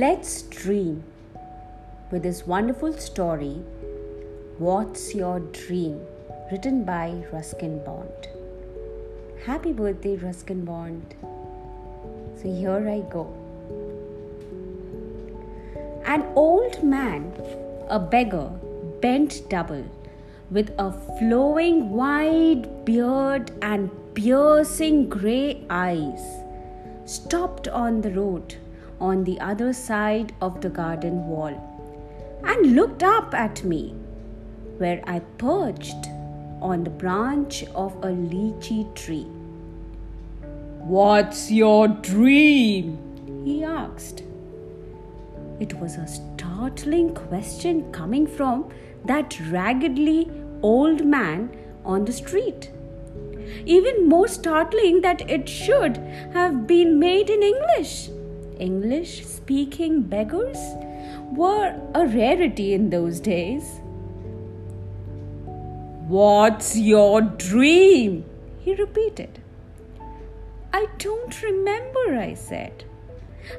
Let's dream with this wonderful story, What's Your Dream? written by Ruskin Bond. Happy birthday, Ruskin Bond. So here I go. An old man, a beggar, bent double, with a flowing white beard and piercing grey eyes, stopped on the road on the other side of the garden wall and looked up at me, where I perched on the branch of a lychee tree. What's your dream? he asked. It was a startling question coming from that raggedly old man on the street. Even more startling that it should have been made in English. English speaking beggars were a rarity in those days. What's your dream? He repeated. I don't remember, I said.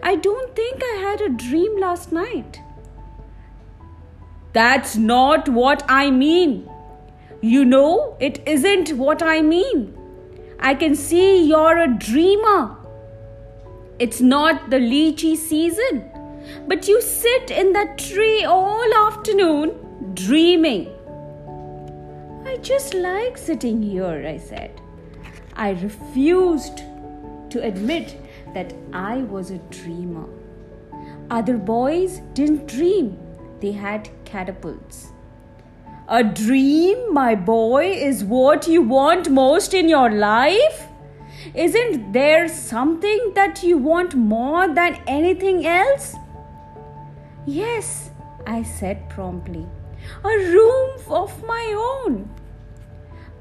I don't think I had a dream last night. That's not what I mean. You know, it isn't what I mean. I can see you're a dreamer. It's not the lychee season, but you sit in that tree all afternoon dreaming. I just like sitting here, I said. I refused to admit that I was a dreamer. Other boys didn't dream, they had catapults. A dream, my boy, is what you want most in your life? Isn't there something that you want more than anything else? Yes, I said promptly. A room of my own.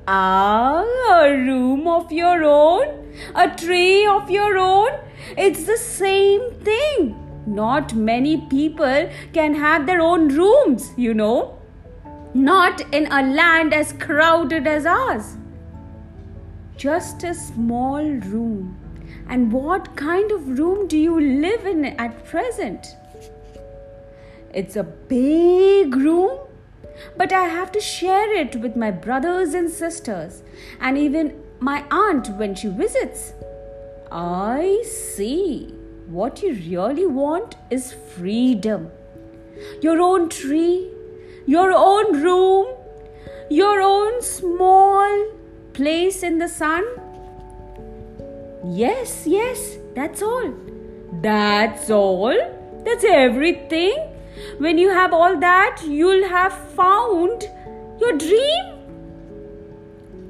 Ah, a room of your own? A tree of your own? It's the same thing. Not many people can have their own rooms, you know. Not in a land as crowded as ours. Just a small room. And what kind of room do you live in at present? It's a big room but I have to share it with my brothers and sisters and even my aunt when she visits. I see. What you really want is freedom. Your own tree, your own room, your own small place in the sun. Yes, yes, that's all. That's all? That's everything? When you have all that, you'll have found your dream.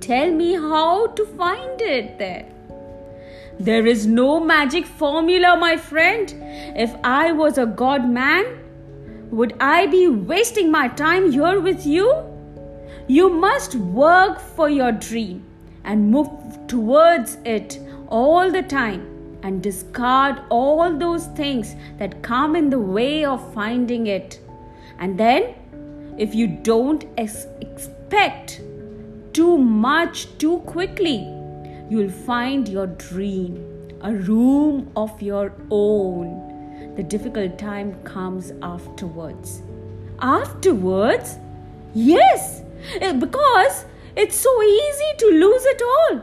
Tell me how to find it there. There is no magic formula, my friend. If I was a god man, would I be wasting my time here with you? You must work for your dream and move towards it all the time and discard all those things that come in the way of finding it. And then, if you don't ex- expect too much too quickly, you'll find your dream, a room of your own. The difficult time comes afterwards. Afterwards? Yes, Eh, because it's so easy to lose it all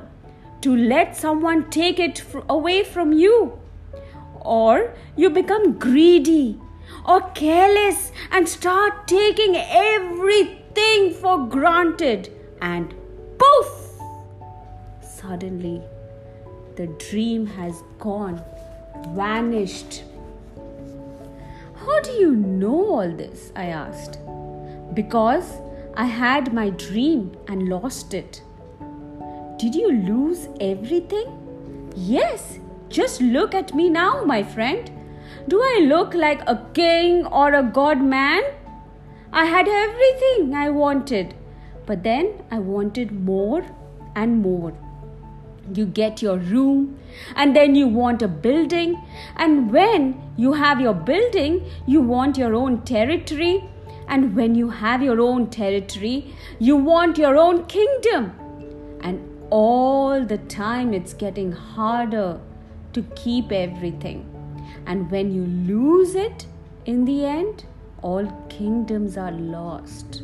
to let someone take it away from you. Or you become greedy or careless and start taking everything for granted, and poof! Suddenly, the dream has gone, vanished. How do you know all this? I asked. Because I had my dream and lost it. Did you lose everything? Yes, just look at me now, my friend. Do I look like a king or a god man? I had everything I wanted, but then I wanted more and more. You get your room, and then you want a building, and when you have your building, you want your own territory, and when you have your own territory, you want your own kingdom. And all the time it's getting harder to keep everything. And when you lose it, in the end, all kingdoms are lost.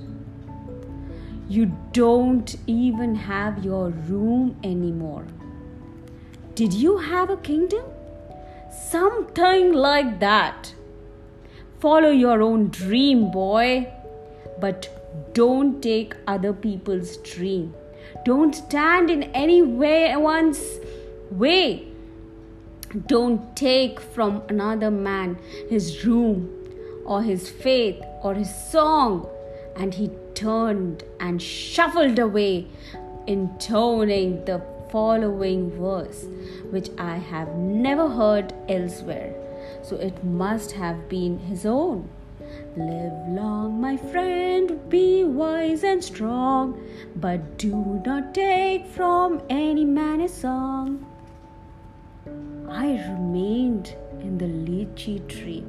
You don't even have your room anymore. Did you have a kingdom? Something like that. Follow your own dream, boy. But don't take other people's dream. Don't stand in anyone's way. One's way. Don't take from another man his room or his faith or his song. And he turned and shuffled away, intoning the following verse, which I have never heard elsewhere. So it must have been his own. Live long, my friend, be wise and strong, but do not take from any man a song. I remained in the lychee tree,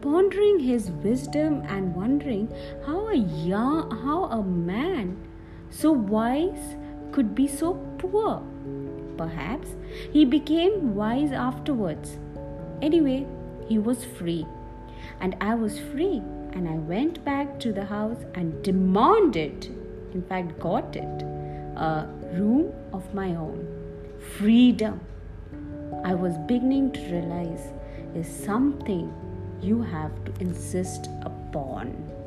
pondering his wisdom and wondering how a young, how a man so wise could be so poor. Perhaps he became wise afterwards. Anyway, he was free, and I was free, and I went back to the house and demanded, in fact, got it, a room of my own. Freedom. I was beginning to realize is something you have to insist upon.